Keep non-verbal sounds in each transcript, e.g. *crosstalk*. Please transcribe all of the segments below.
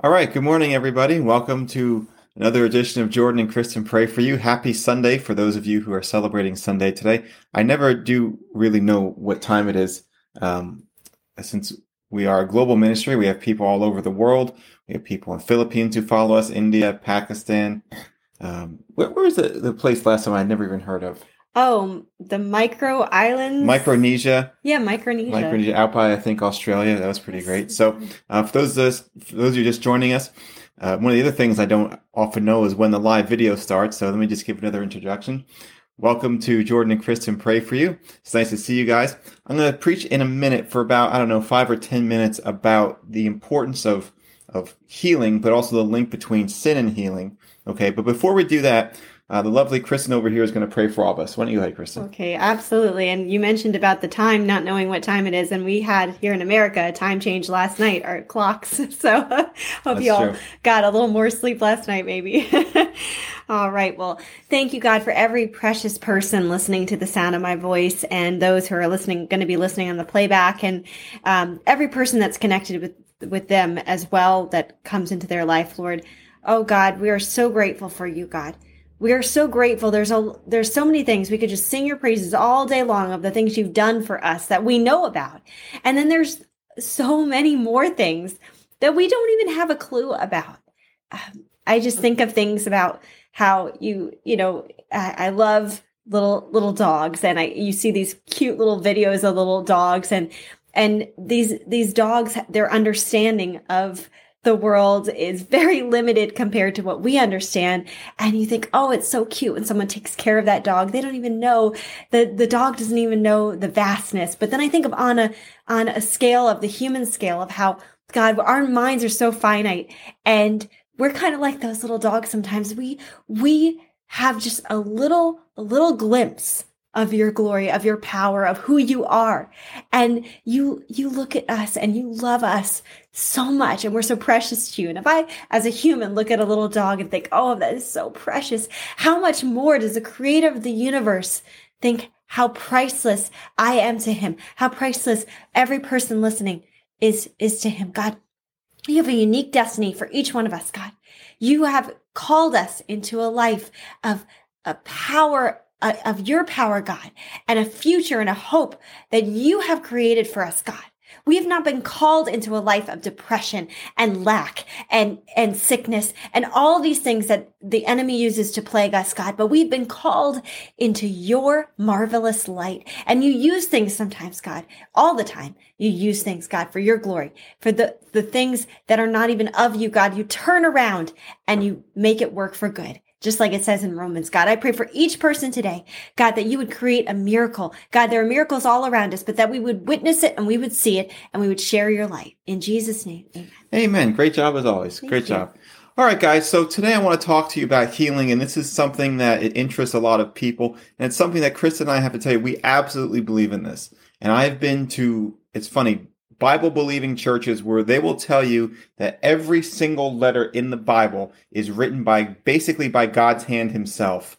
All right, good morning, everybody. Welcome to another edition of Jordan and Kristen Pray for You. Happy Sunday for those of you who are celebrating Sunday today. I never do really know what time it is. Um, since we are a global ministry, we have people all over the world. We have people in Philippines who follow us, India, Pakistan. Um, where, where was the, the place last time I never even heard of? Oh, the micro islands. Micronesia. Yeah, Micronesia. Micronesia out by I think Australia. That was pretty great. So uh, for those of us, for those of you just joining us, uh, one of the other things I don't often know is when the live video starts. So let me just give another introduction. Welcome to Jordan and Kristen Pray for You. It's nice to see you guys. I'm going to preach in a minute for about I don't know five or ten minutes about the importance of of healing, but also the link between sin and healing. Okay, but before we do that, uh, the lovely Kristen over here is going to pray for all of us. Why don't you, ahead, Kristen? Okay, absolutely. And you mentioned about the time, not knowing what time it is, and we had here in America a time change last night, our clocks. *laughs* So *laughs* hope That's you all true. got a little more sleep last night, maybe. *laughs* all right. Well, thank you, God, for every precious person listening to the sound of my voice, and those who are listening, going to be listening on the playback, and um, every person that's connected with with them as well that comes into their life, Lord. Oh God, we are so grateful for you, God. We are so grateful. There's a there's so many things we could just sing your praises all day long of the things you've done for us that we know about. And then there's so many more things that we don't even have a clue about. Um, I just think of things about how you, you know, I, I love little little dogs and I you see these cute little videos of little dogs and and these these dogs their understanding of the world is very limited compared to what we understand. And you think oh it's so cute when someone takes care of that dog. They don't even know the the dog doesn't even know the vastness. But then i think of on a on a scale of the human scale of how god our minds are so finite. And we're kind of like those little dogs sometimes. We we have just a little a little glimpse of your glory of your power of who you are. And you you look at us and you love us so much and we're so precious to you. And if i as a human look at a little dog and think oh that is so precious how much more does the creator of the universe think how priceless i am to him? How priceless every person listening is is to him. God you have a unique destiny for each one of us god. You have called us into a life of a power of your power, God, and a future and a hope that you have created for us, God. We have not been called into a life of depression and lack and, and sickness and all these things that the enemy uses to plague us, God, but we've been called into your marvelous light. And you use things sometimes, God, all the time. You use things, God, for your glory, for the, the things that are not even of you, God. You turn around and you make it work for good just like it says in Romans. God, I pray for each person today, God, that you would create a miracle. God, there are miracles all around us, but that we would witness it and we would see it and we would share your light. In Jesus' name, amen. Amen. Great job as always. Thank Great you. job. All right, guys. So today I want to talk to you about healing, and this is something that it interests a lot of people, and it's something that Chris and I have to tell you. We absolutely believe in this, and I've been to. It's funny. Bible believing churches where they will tell you that every single letter in the Bible is written by basically by God's hand himself.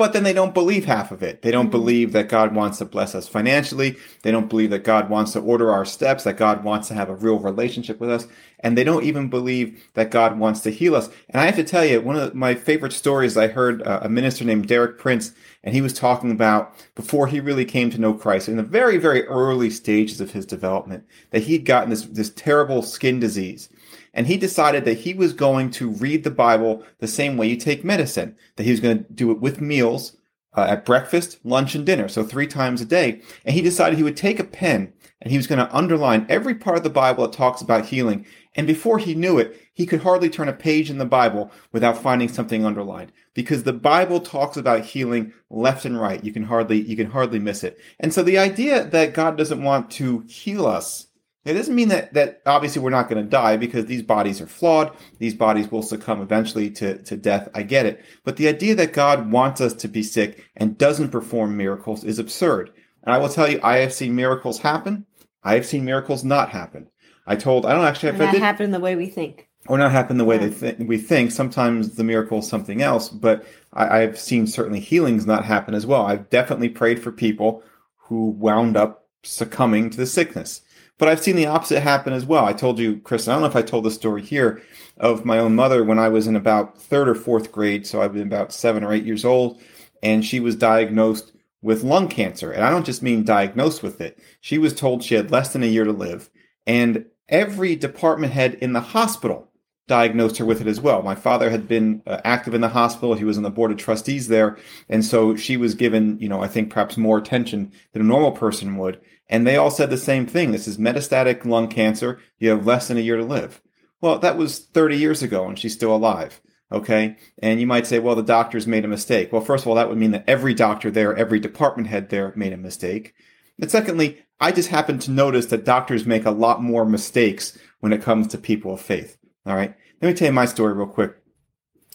But then they don't believe half of it. They don't Mhm. believe that God wants to bless us financially. They don't believe that God wants to order our steps, that God wants to have a real relationship with us. And they don't even believe that God wants to heal us. And I have to tell you, one of my favorite stories I heard uh, a minister named Derek Prince, and he was talking about before he really came to know Christ in the very, very early stages of his development, that he'd gotten this, this terrible skin disease. And he decided that he was going to read the Bible the same way you take medicine, that he was going to do it with meals uh, at breakfast, lunch, and dinner, so three times a day. And he decided he would take a pen and he was going to underline every part of the Bible that talks about healing. And before he knew it, he could hardly turn a page in the Bible without finding something underlined because the Bible talks about healing left and right. You can hardly, you can hardly miss it. And so the idea that God doesn't want to heal us It doesn't mean that that obviously we're not going to die because these bodies are flawed. These bodies will succumb eventually to, to death. I get it. But the idea that God wants us to be sick and doesn't perform miracles is absurd. And I will tell you, I have seen miracles happen. I have seen miracles not happen. I told, I don't actually have not happen the way we think. Or not happen the way yeah. they th- we think. Sometimes the miracle is something else, but I, I've seen certainly healings not happen as well. I've definitely prayed for people who wound up succumbing to the sickness. But I've seen the opposite happen as well. I told you, Chris, I don't know if I told the story here of my own mother when I was in about third or fourth grade. So I've been about seven or eight years old, and she was diagnosed with lung cancer. And I don't just mean diagnosed with it. She was told she had less than a year to live. And every department head in the hospital diagnosed her with it as well. My father had been uh, active in the hospital. He was on the board of trustees there. And so she was given, you know, I think perhaps more attention than a normal person would. And they all said the same thing. This is metastatic lung cancer. You have less than a year to live. Well, that was 30 years ago and she's still alive. Okay. And you might say, well, the doctors made a mistake. Well, first of all, that would mean that every doctor there, every department head there made a mistake. And secondly, I just happen to notice that doctors make a lot more mistakes when it comes to people of faith. All right. Let me tell you my story real quick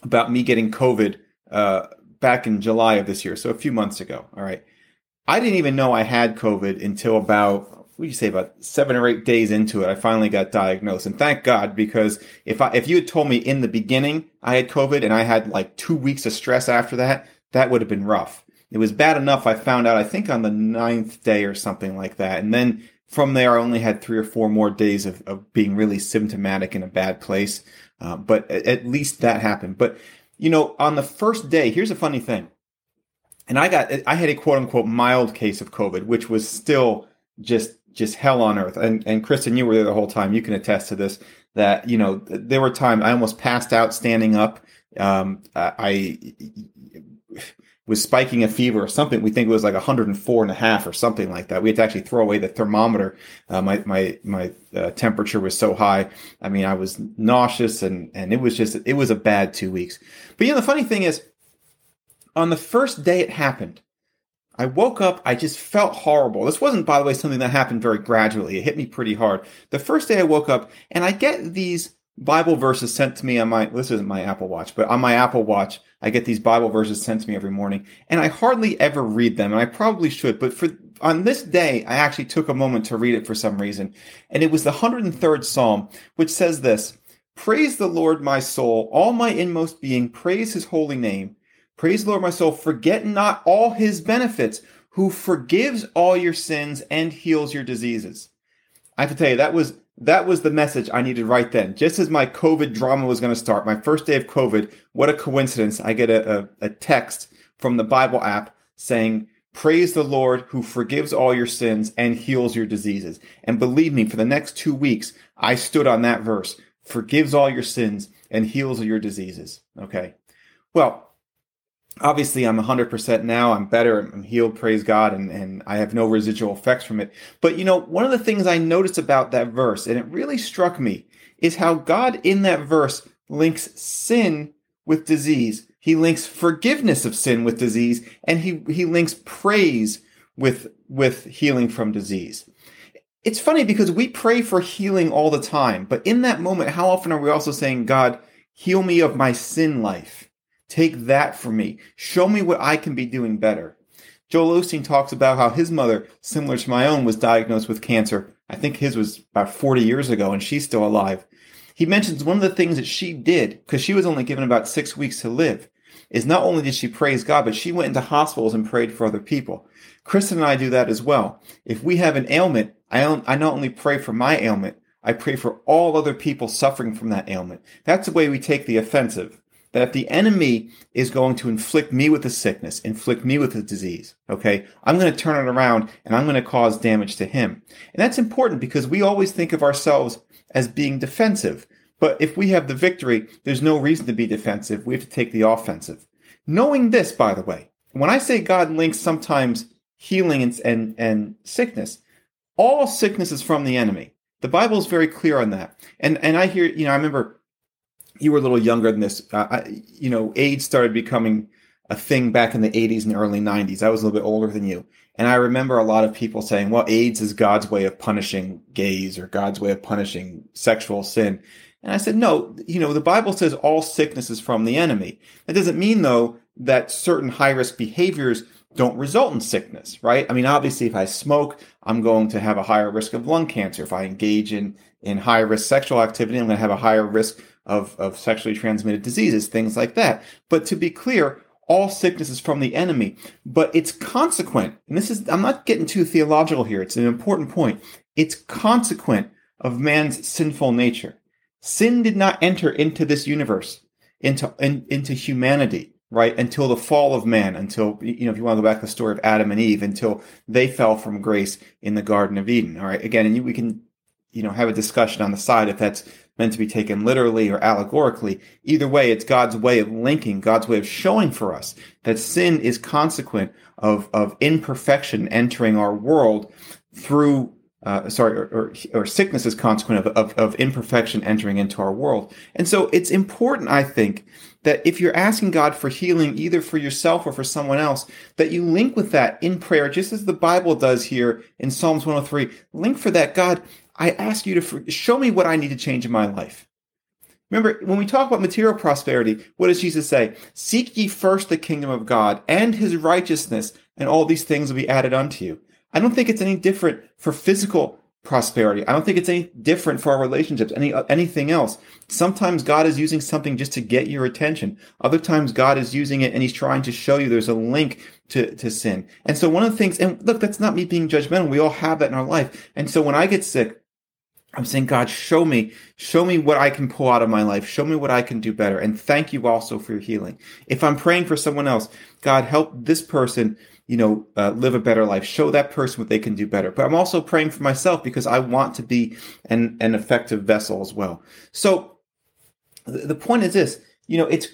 about me getting COVID uh, back in July of this year. So a few months ago. All right. I didn't even know I had COVID until about what do you say about seven or eight days into it, I finally got diagnosed. And thank God, because if I, if you had told me in the beginning I had COVID and I had like two weeks of stress after that, that would have been rough. It was bad enough. I found out, I think on the ninth day or something like that. And then from there, I only had three or four more days of, of being really symptomatic in a bad place. Uh, but at, least that happened. But, you know, on the first day, here's a funny thing and I got I had a quote unquote mild case of COVID, which was still just just hell on earth. And and Kristen, you were there the whole time. You can attest to this. That you know there were times I almost passed out standing up. Um, I was spiking a fever or something. We think it was like 104 and a half or something like that. We had to actually throw away the thermometer. Uh, my my my uh, temperature was so high. I mean, I was nauseous and and it was just it was a bad two weeks. But you know, the funny thing is on the first day it happened, I woke up, I just felt horrible. This wasn't, by the way, something that happened very gradually. It hit me pretty hard. The first day I woke up, and I get these Bible verses sent to me on my, this isn't my Apple Watch, but on my Apple Watch, I get these Bible verses sent to me every morning, and I hardly ever read them, and I probably should, but for, on this day, I actually took a moment to read it for some reason, and it was the 103rd Psalm, which says this, Praise the Lord, my soul, all my inmost being, praise his holy name. Praise the Lord, my soul. Forget not all his benefits, who forgives all your sins and heals your diseases. I have to tell you, that was that was the message I needed right then. Just as my COVID drama was going to start, my first day of COVID, what a coincidence. I get a, a, a text from the Bible app saying, Praise the Lord who forgives all your sins and heals your diseases. And believe me, for the next two weeks, I stood on that verse, forgives all your sins and heals your diseases. Okay. Well, obviously I'm 100% now. I'm better. I'm healed, praise God, and, and I have no residual effects from it. But you know, one of the things I noticed about that verse, and it really struck me, is how God in that verse links sin with disease. He links forgiveness of sin with disease, and he, he links praise with, with healing from disease. It's funny because we pray for healing all the time, but in that moment, how often are we also saying, God, heal me of my sin life? Take that from me. Show me what I can be doing better. Joel Osteen talks about how his mother, similar to my own, was diagnosed with cancer. I think his was about 40 years ago and she's still alive. He mentions one of the things that she did, because she was only given about six weeks to live, is not only did she praise God, but she went into hospitals and prayed for other people. Kristen and I do that as well. If we have an ailment, I, I not only pray for my ailment, I pray for all other people suffering from that ailment. That's the way we take the offensive that if the enemy is going to inflict me with a sickness, inflict me with a disease, okay, I'm going to turn it around and I'm going to cause damage to him. And that's important because we always think of ourselves as being defensive. But if we have the victory, there's no reason to be defensive. We have to take the offensive. Knowing this, by the way, when I say God links sometimes healing and, and, and sickness, all sickness is from the enemy. The Bible is very clear on that. And, and I hear, you know, I remember you were a little younger than this. Uh, I, you know, AIDS started becoming a thing back in the 80s and early 90s. I was a little bit older than you. And I remember a lot of people saying, well, AIDS is God's way of punishing gays or God's way of punishing sexual sin. And I said, no, you know, the Bible says all sickness is from the enemy. That doesn't mean, though, that certain high risk behaviors don't result in sickness, right? I mean, obviously, if I smoke, I'm going to have a higher risk of lung cancer. If I engage in, in high risk sexual activity, I'm going to have a higher risk of, of sexually transmitted diseases, things like that. But to be clear, all sickness is from the enemy, but it's consequent. And this is, I'm not getting too theological here. It's an important point. It's consequent of man's sinful nature. Sin did not enter into this universe, into, in, into humanity right? Until the fall of man, until, you know, if you want to go back to the story of Adam and Eve, until they fell from grace in the Garden of Eden. All right. Again, and we can, you know, have a discussion on the side if that's meant to be taken literally or allegorically. Either way, it's God's way of linking, God's way of showing for us that sin is consequent of, of imperfection entering our world through uh, sorry, or, or, or, sickness is consequent of, of, of, imperfection entering into our world. And so it's important, I think, that if you're asking God for healing, either for yourself or for someone else, that you link with that in prayer, just as the Bible does here in Psalms 103. Link for that. God, I ask you to show me what I need to change in my life. Remember, when we talk about material prosperity, what does Jesus say? Seek ye first the kingdom of God and his righteousness, and all these things will be added unto you. I don't think it's any different for physical prosperity. I don't think it's any different for our relationships, any uh, anything else. Sometimes God is using something just to get your attention. Other times God is using it and he's trying to show you there's a link to, to sin. And so one of the things, and look, that's not me being judgmental. We all have that in our life. And so when I get sick, I'm saying, God, show me, show me what I can pull out of my life. Show me what I can do better. And thank you also for your healing. If I'm praying for someone else, God, help this person you know, uh, live a better life. Show that person what they can do better. But I'm also praying for myself because I want to be an, an effective vessel as well. So the point is this, you know, it's,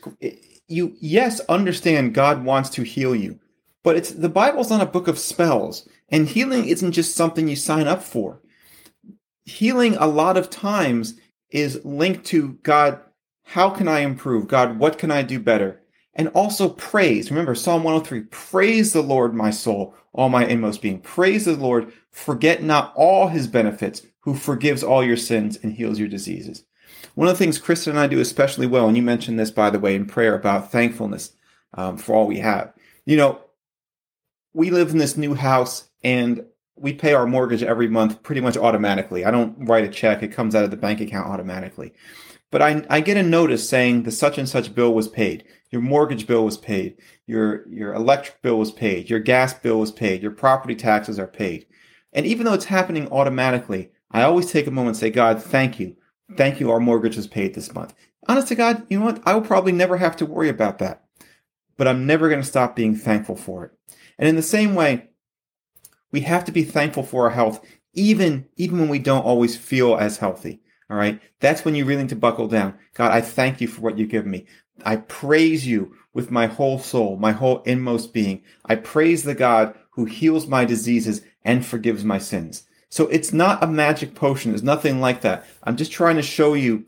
you, yes, understand God wants to heal you, but it's, the Bible's not a book of spells and healing isn't just something you sign up for. Healing a lot of times is linked to God, how can I improve? God, what can I do better? and also praise. Remember Psalm 103 Praise the Lord, my soul, all my inmost being. Praise the Lord, forget not all his benefits, who forgives all your sins and heals your diseases. One of the things Kristen and I do especially well, and you mentioned this, by the way, in prayer about thankfulness um, for all we have. You know, we live in this new house and we pay our mortgage every month pretty much automatically. I don't write a check, it comes out of the bank account automatically. But I, I get a notice saying the such and such bill was paid. Your mortgage bill was paid. Your, your electric bill was paid. Your gas bill was paid. Your property taxes are paid. And even though it's happening automatically, I always take a moment and say, God, thank you. Thank you. Our mortgage was paid this month. Honest to God, you know what? I will probably never have to worry about that. But I'm never going to stop being thankful for it. And in the same way, we have to be thankful for our health, even, even when we don't always feel as healthy. All right. That's when you really need to buckle down. God, I thank you for what you've given me. I praise you with my whole soul, my whole inmost being. I praise the God who heals my diseases and forgives my sins. So it's not a magic potion. There's nothing like that. I'm just trying to show you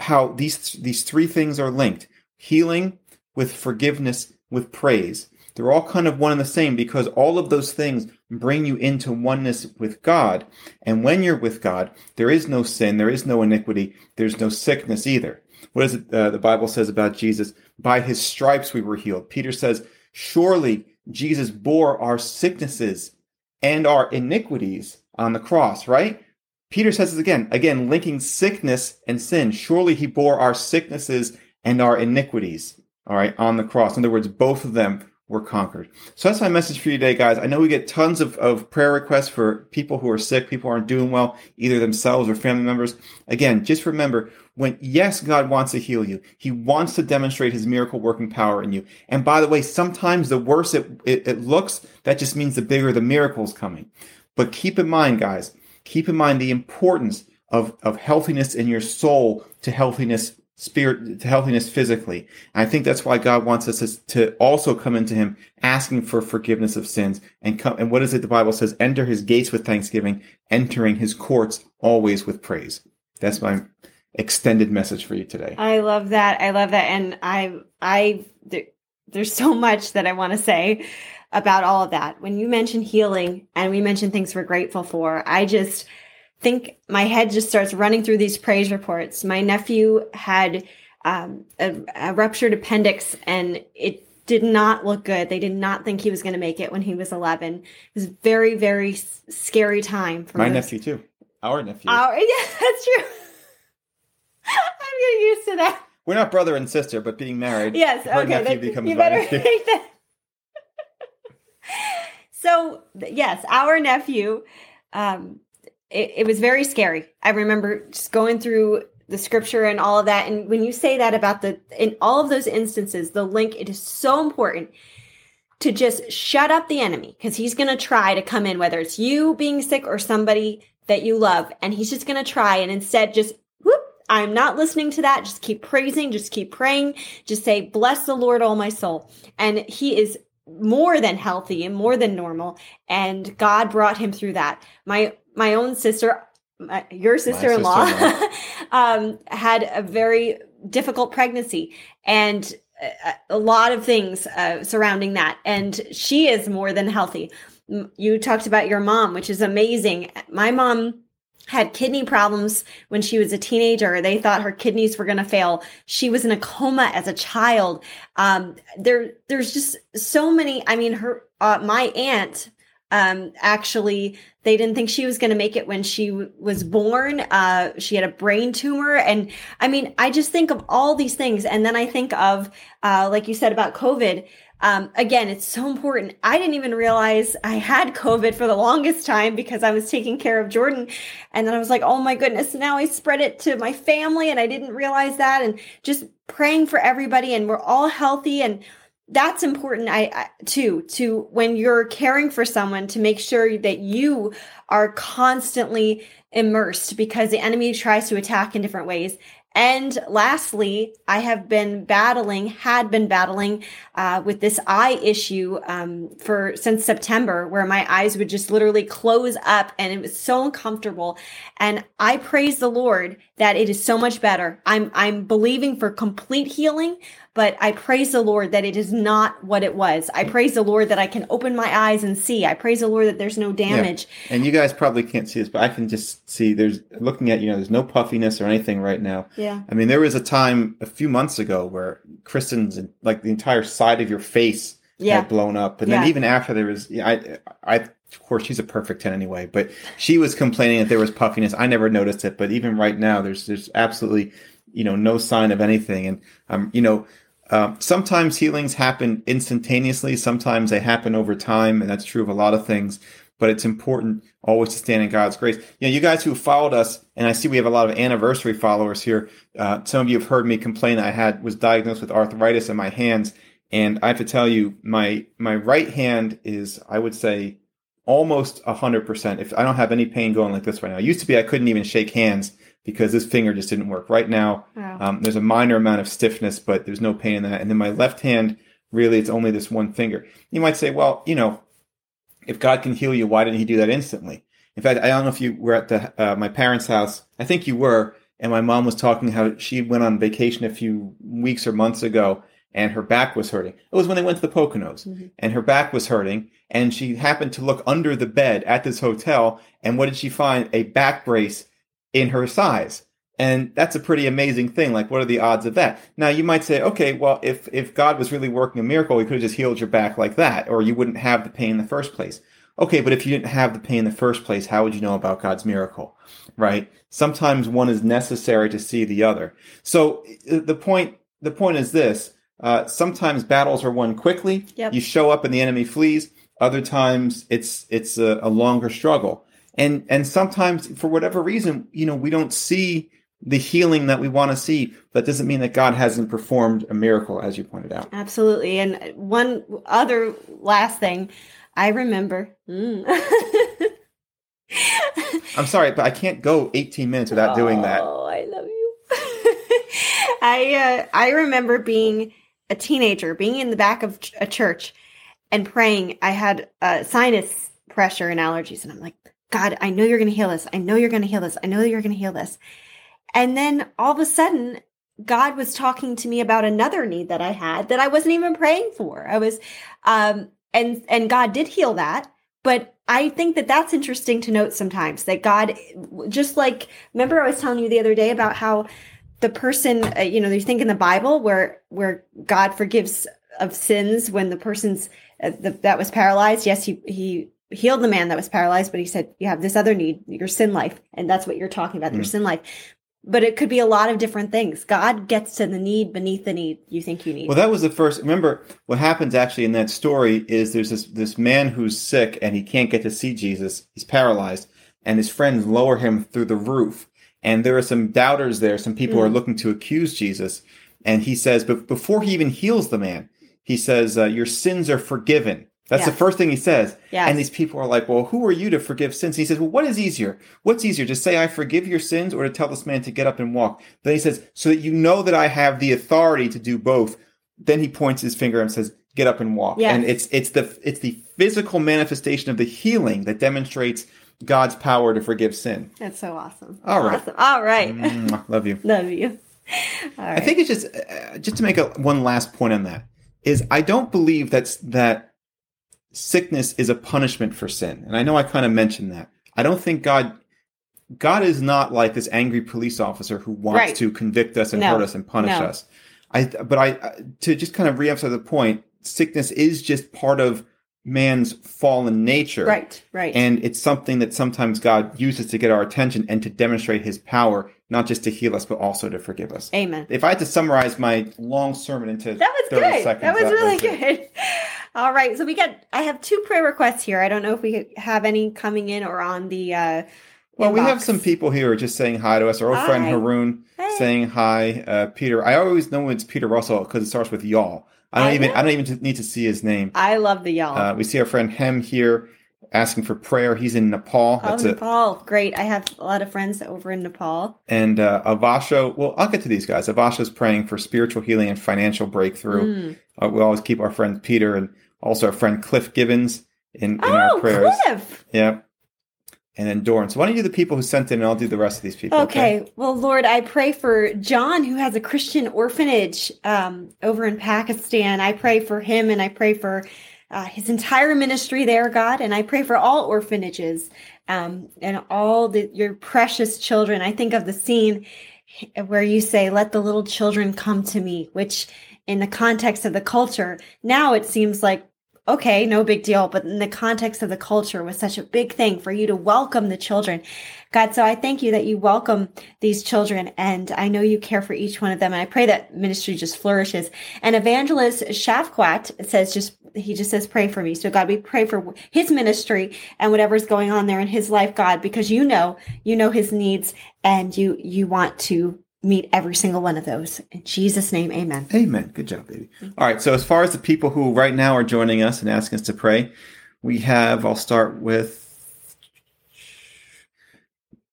how these, these three things are linked. Healing with forgiveness with praise. They're all kind of one and the same because all of those things bring you into oneness with God. And when you're with God, there is no sin, there is no iniquity, there's no sickness either. What is it uh, the Bible says about Jesus? By his stripes we were healed. Peter says, Surely Jesus bore our sicknesses and our iniquities on the cross, right? Peter says this again, again, linking sickness and sin. Surely he bore our sicknesses and our iniquities, all right, on the cross. In other words, both of them were conquered. So that's my message for you today, guys. I know we get tons of, of prayer requests for people who are sick, people aren't doing well, either themselves or family members. Again, just remember when, yes, God wants to heal you. He wants to demonstrate his miracle working power in you. And by the way, sometimes the worse it, it, it looks, that just means the bigger the miracle is coming. But keep in mind, guys, keep in mind the importance of, of healthiness in your soul to healthiness spirit to healthiness physically. And I think that's why God wants us to also come into him asking for forgiveness of sins and come and what is it the Bible says enter his gates with thanksgiving, entering his courts always with praise. That's my extended message for you today. I love that. I love that and I I there's so much that I want to say about all of that. When you mention healing and we mention things we're grateful for, I just think my head just starts running through these praise reports. My nephew had um, a, a ruptured appendix and it did not look good. They did not think he was going to make it when he was 11. It was a very, very scary time for my those. nephew too. Our nephew. Our, *laughs* yeah, that's true. I'm getting used to that. We're not brother and sister, but being married. Yes. Her okay. nephew becomes you better nephew. *laughs* make that. *laughs* so yes, our nephew. Um, it, it was very scary. I remember just going through the scripture and all of that. And when you say that about the, in all of those instances, the link, it is so important to just shut up the enemy because he's going to try to come in, whether it's you being sick or somebody that you love. And he's just going to try and instead just, whoop, I'm not listening to that. Just keep praising, just keep praying, just say, bless the Lord, all my soul. And he is more than healthy and more than normal. And God brought him through that. My, my own sister, my, your sister-in-law, sister-in-law. *laughs* um, had a very difficult pregnancy and a, a lot of things uh, surrounding that. And she is more than healthy. You talked about your mom, which is amazing. My mom had kidney problems when she was a teenager. They thought her kidneys were going to fail. She was in a coma as a child. Um, there, there's just so many. I mean, her, uh, my aunt, um, actually, they didn't think she was going to make it when she w- was born. Uh, she had a brain tumor. And I mean, I just think of all these things. And then I think of, uh, like you said about COVID, um, again, it's so important. I didn't even realize I had COVID for the longest time because I was taking care of Jordan. And then I was like, oh my goodness, now I spread it to my family and I didn't realize that. And just praying for everybody and we're all healthy. And that's important I, I too to when you're caring for someone to make sure that you are constantly immersed because the enemy tries to attack in different ways and lastly, I have been battling, had been battling uh, with this eye issue um, for since September, where my eyes would just literally close up, and it was so uncomfortable. And I praise the Lord that it is so much better. I'm I'm believing for complete healing but I praise the Lord that it is not what it was. I praise the Lord that I can open my eyes and see. I praise the Lord that there's no damage. Yeah. And you guys probably can't see this, but I can just see there's looking at you know there's no puffiness or anything right now. Yeah. I mean there was a time a few months ago where Kristen's like the entire side of your face yeah. had blown up, and yeah. then even after there was I I of course she's a perfect 10 anyway but she was complaining that there was puffiness i never noticed it but even right now there's there's absolutely you know no sign of anything and um you know um, sometimes healings happen instantaneously. Sometimes they happen over time, and that's true of a lot of things. But it's important always to stand in God's grace. You know, you guys who followed us, and I see we have a lot of anniversary followers here. Uh, some of you have heard me complain. I had was diagnosed with arthritis in my hands, and I have to tell you, my my right hand is, I would say, almost hundred percent. If I don't have any pain going like this right now, it used to be I couldn't even shake hands because this finger just didn't work. Right now, wow. um, there's a minor amount of stiffness, but there's no pain in that. And then my left hand, really, it's only this one finger. You might say, well, you know, if God can heal you, why didn't He do that instantly? In fact, I don't know if you were at the uh, my parents' house. I think you were, and my mom was talking how she went on vacation a few weeks or months ago, and her back was hurting. It was when they went to the Poconos, mm-hmm. and her back was hurting, and she happened to look under the bed at this hotel, and what did she find? A back brace in her size. And that's a pretty amazing thing. Like, what are the odds of that? Now, you might say, okay, well, if, if God was really working a miracle, he could have just healed your back like that, or you wouldn't have the pain in the first place. Okay, but if you didn't have the pain in the first place, how would you know about God's miracle? Right? Sometimes one is necessary to see the other. So the point, the point is this. Uh, sometimes battles are won quickly. Yep. You show up and the enemy flees. Other times it's, it's a, a longer struggle and and sometimes for whatever reason you know we don't see the healing that we want to see that doesn't mean that god hasn't performed a miracle as you pointed out. Absolutely. And one other last thing i remember mm. *laughs* i'm sorry but i can't go 18 minutes without oh, doing that. Oh i love you. *laughs* I uh, i remember being a teenager being in the back of a church and praying. I had uh, sinus pressure and allergies and i'm like God, I know you're going to heal this. I know you're going to heal this. I know you're going to heal this. And then all of a sudden, God was talking to me about another need that I had that I wasn't even praying for. I was, um, and and God did heal that. But I think that that's interesting to note sometimes that God, just like remember I was telling you the other day about how the person, uh, you know, you think in the Bible where where God forgives of sins when the person's uh, the, that was paralyzed. Yes, he he healed the man that was paralyzed, but he said you have this other need, your sin life, and that's what you're talking about, mm. your sin life but it could be a lot of different things. God gets to the need beneath the need you think you need. Well, that was the first. Remember, what happens actually in that story is there's this this man who's sick and he can't get to see Jesus. He's paralyzed, and his friends lower him through the roof. And there are some doubters there. Some people mm. are looking to accuse Jesus, and he says, but before he even heals the man, he says, uh, "Your sins are forgiven." That's yes. the first thing he says. Yes. And these people are like, well, who are you to forgive sins? And he says, well, what is easier? What's easier, to say I forgive your sins or to tell this man to get up and walk? Then he says, so that you know that I have the authority to do both. Then he points his finger and says, get up and walk. Yes. And it's, it's the, it's the physical manifestation of the healing that demonstrates God's power to forgive sin. That's so awesome. All right. Awesome. All right. Mm, love you. *laughs* love you. I think it's just, uh, just to make a, one last point on that is I don't believe that's, that sickness is a punishment for sin. And I know I kind of mentioned that. I don't think God God is not like this angry police officer who wants right. to convict us and no. hurt us and punish no. us. I but I to just kind of reemphasize the point, sickness is just part of man's fallen nature. Right, right. And it's something that sometimes God uses to get our attention and to demonstrate his power, not just to heal us, but also to forgive us. Amen. If I had to summarize my long sermon into that was 30 good. seconds, that was that really was good. It. *laughs* All right. So we got, I have two prayer requests here. I don't know if we have any coming in or on the, uh, well, inbox. we have some people here are just saying hi to us. Our old hi. friend Haroon hey. saying hi. Uh, Peter, I always know it's Peter Russell because it starts with y'all. I don't I even, know. I don't even need to see his name. I love the y'all. Uh, we see our friend Hem here asking for prayer. He's in Nepal. Oh, That's Nepal. A, Great. I have a lot of friends over in Nepal. And uh, Avasho, well, I'll get to these guys. Avasho's praying for spiritual healing and financial breakthrough. Mm. Uh, we always keep our friend Peter and also our friend Cliff Gibbons in, in oh, our prayers. Cliff. Yeah. And then Doran. So why don't you do the people who sent in and I'll do the rest of these people. Okay. okay? Well, Lord, I pray for John who has a Christian orphanage um, over in Pakistan. I pray for him and I pray for uh, his entire ministry there, God. And I pray for all orphanages um, and all the, your precious children. I think of the scene where you say, let the little children come to me, which in the context of the culture, now it seems like okay, no big deal. But in the context of the culture was such a big thing for you to welcome the children. God, so I thank you that you welcome these children and I know you care for each one of them. And I pray that ministry just flourishes. And evangelist Shafquat says just, he just says, pray for me. So God, we pray for his ministry and whatever's going on there in his life, God, because you know, you know his needs and you, you want to meet every single one of those. In Jesus' name, amen. Amen. Good job, baby. All right. So, as far as the people who right now are joining us and asking us to pray, we have, I'll start with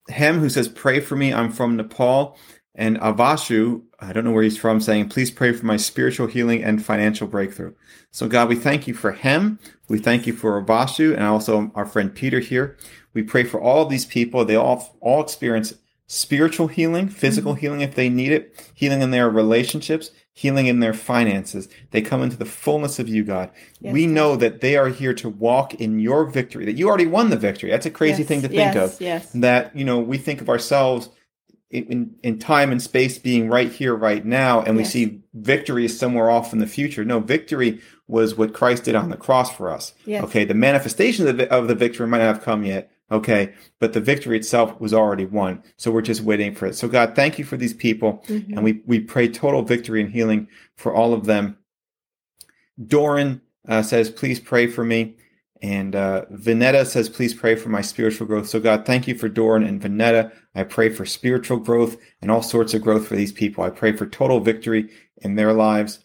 Hem, who says, Pray for me. I'm from Nepal. And Avashu, I don't know where he's from, saying, Please pray for my spiritual healing and financial breakthrough. So, God, we thank you for him. We thank you for Avashu and also our friend Peter here. We pray for all of these people. They all, all experience spiritual healing, physical mm-hmm. healing if they need it, healing in their relationships, healing in their finances. They come into the fullness of you, God. Yes. We know that they are here to walk in your victory, that you already won the victory. That's a crazy yes. thing to think yes. of. Yes. That, you know, we think of ourselves in, in time and space being right here, right now, and we see victory is somewhere off in the future. No, victory was what Christ did on the cross for us. Okay, the manifestation of the, of the victory might not have come yet, Okay. But the victory itself was already won. So we're just waiting for it. So God, thank you for these people. Mm-hmm. And we, we pray total victory and healing for all of them. Doran uh, says, please pray for me. And uh, Vanetta says, please pray for my spiritual growth. So God, thank you for Doran and Vanetta. I pray for spiritual growth and all sorts of growth for these people. I pray for total victory in their lives.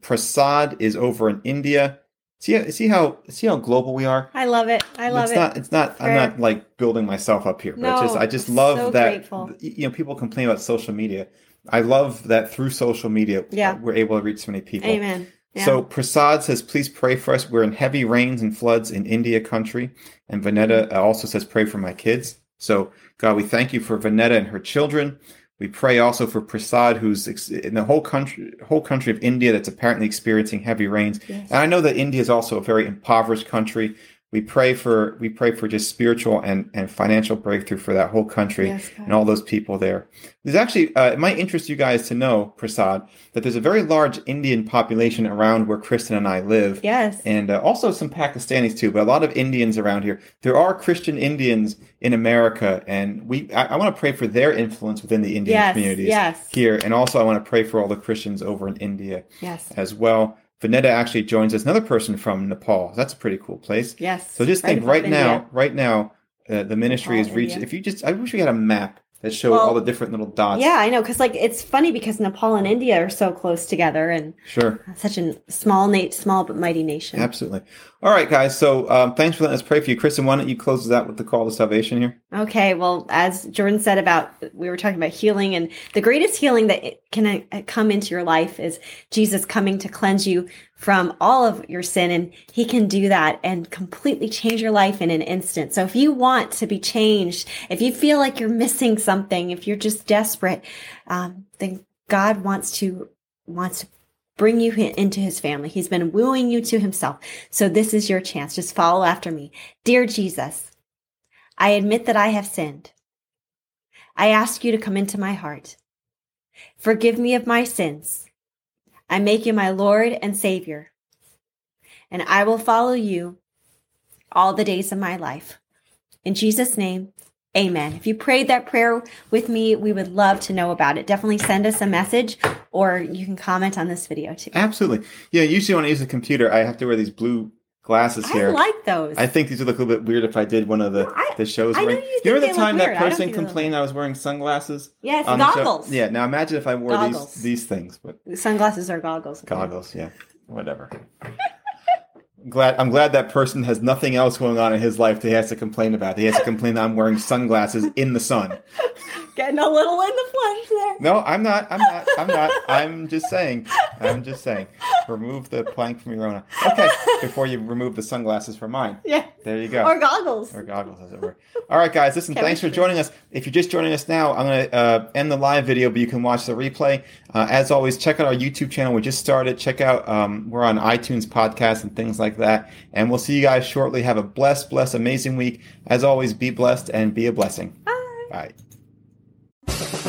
Prasad is over in India. See, see how see how global we are. I love it. I love it's it. Not, it's not. I'm not like building myself up here, but no, just I just love so that. Grateful. You know, people complain about social media. I love that through social media, yeah. we're able to reach so many people. Amen. Yeah. So Prasad says, please pray for us. We're in heavy rains and floods in India country. And Vanetta mm-hmm. also says, pray for my kids. So God, we thank you for Vanetta and her children. We pray also for Prasad, who's ex- in the whole country, whole country of India that's apparently experiencing heavy rains. Yes. And I know that India is also a very impoverished country. We pray for we pray for just spiritual and, and financial breakthrough for that whole country Yes, and all those people there. There's actually uh, it might interest you guys to know, Prasad, that there's a very large Indian population around where Kristen and I live Yes. and uh, also some Pakistanis too, but a lot of Indians around here. There are Christian Indians in America, and we I, I want to pray for their influence within the Indian Yes, communities yes. here, and also I want to pray for all the Christians over in India yes. as well. Vanetta actually joins us, another person from Nepal. That's a pretty cool place. Yes. So just think right now, India. right now, uh, the ministry Nepal, is reaching. India. If you just, I wish we had a map that showed Well, all the different little dots. Yeah, I know. Because, like, it's funny because Nepal and India are so close together and Sure. such a small, na- small but mighty nation. Absolutely. All right, guys. So um, thanks for letting us pray for you. Kristen, why don't you close us out with the call to salvation here? Okay, well, as Jordan said about, we were talking about healing, and the greatest healing that can uh, come into your life is Jesus coming to cleanse you from all of your sin. And he can do that and completely change your life in an instant. So if you want to be changed, if you feel like you're missing something, if you're just desperate, um, then God wants to, wants to bring you into his family. He's been wooing you to himself. So this is your chance. Just follow after me. Dear Jesus, I admit that I have sinned. I ask you to come into my heart. Forgive me of my sins. I make you my Lord and Savior. And I will follow you all the days of my life. In Jesus' name, amen. If you prayed that prayer with me, we would love to know about it. Definitely send us a message or you can comment on this video too. Absolutely. Yeah. Usually when I use a computer, I have to wear these blue glasses I here. I like those. I think these would look a little bit weird if I did one of the, I- the shows. I know you think remember the time that person complained I was wearing sunglasses? yes, the goggles. Yeah. Now imagine if I wore Goggles. these these things, but Sunglasses are goggles. goggles. Yeah. Whatever. *laughs* glad I'm glad that person has nothing else going on in his life that he has to complain about. He has to complain that I'm wearing sunglasses in the sun. Getting a little in the flesh there. No, I'm not. I'm not. I'm not. I'm just saying. I'm just saying. Remove the plank from your own. Okay, before you remove the sunglasses from mine. Yeah. There you go. Or goggles. or goggles, as it were. All right, guys. Listen, thanks for joining us. If you're just joining us now, I'm going to uh, end the live video, but you can watch the replay. Uh, as always, check out our YouTube channel. We just started. Check out. Um, we're on iTunes podcasts and things like that. And we'll see you guys shortly. Have a blessed, blessed, amazing week. As always, be blessed and be a blessing. Bye. Bye.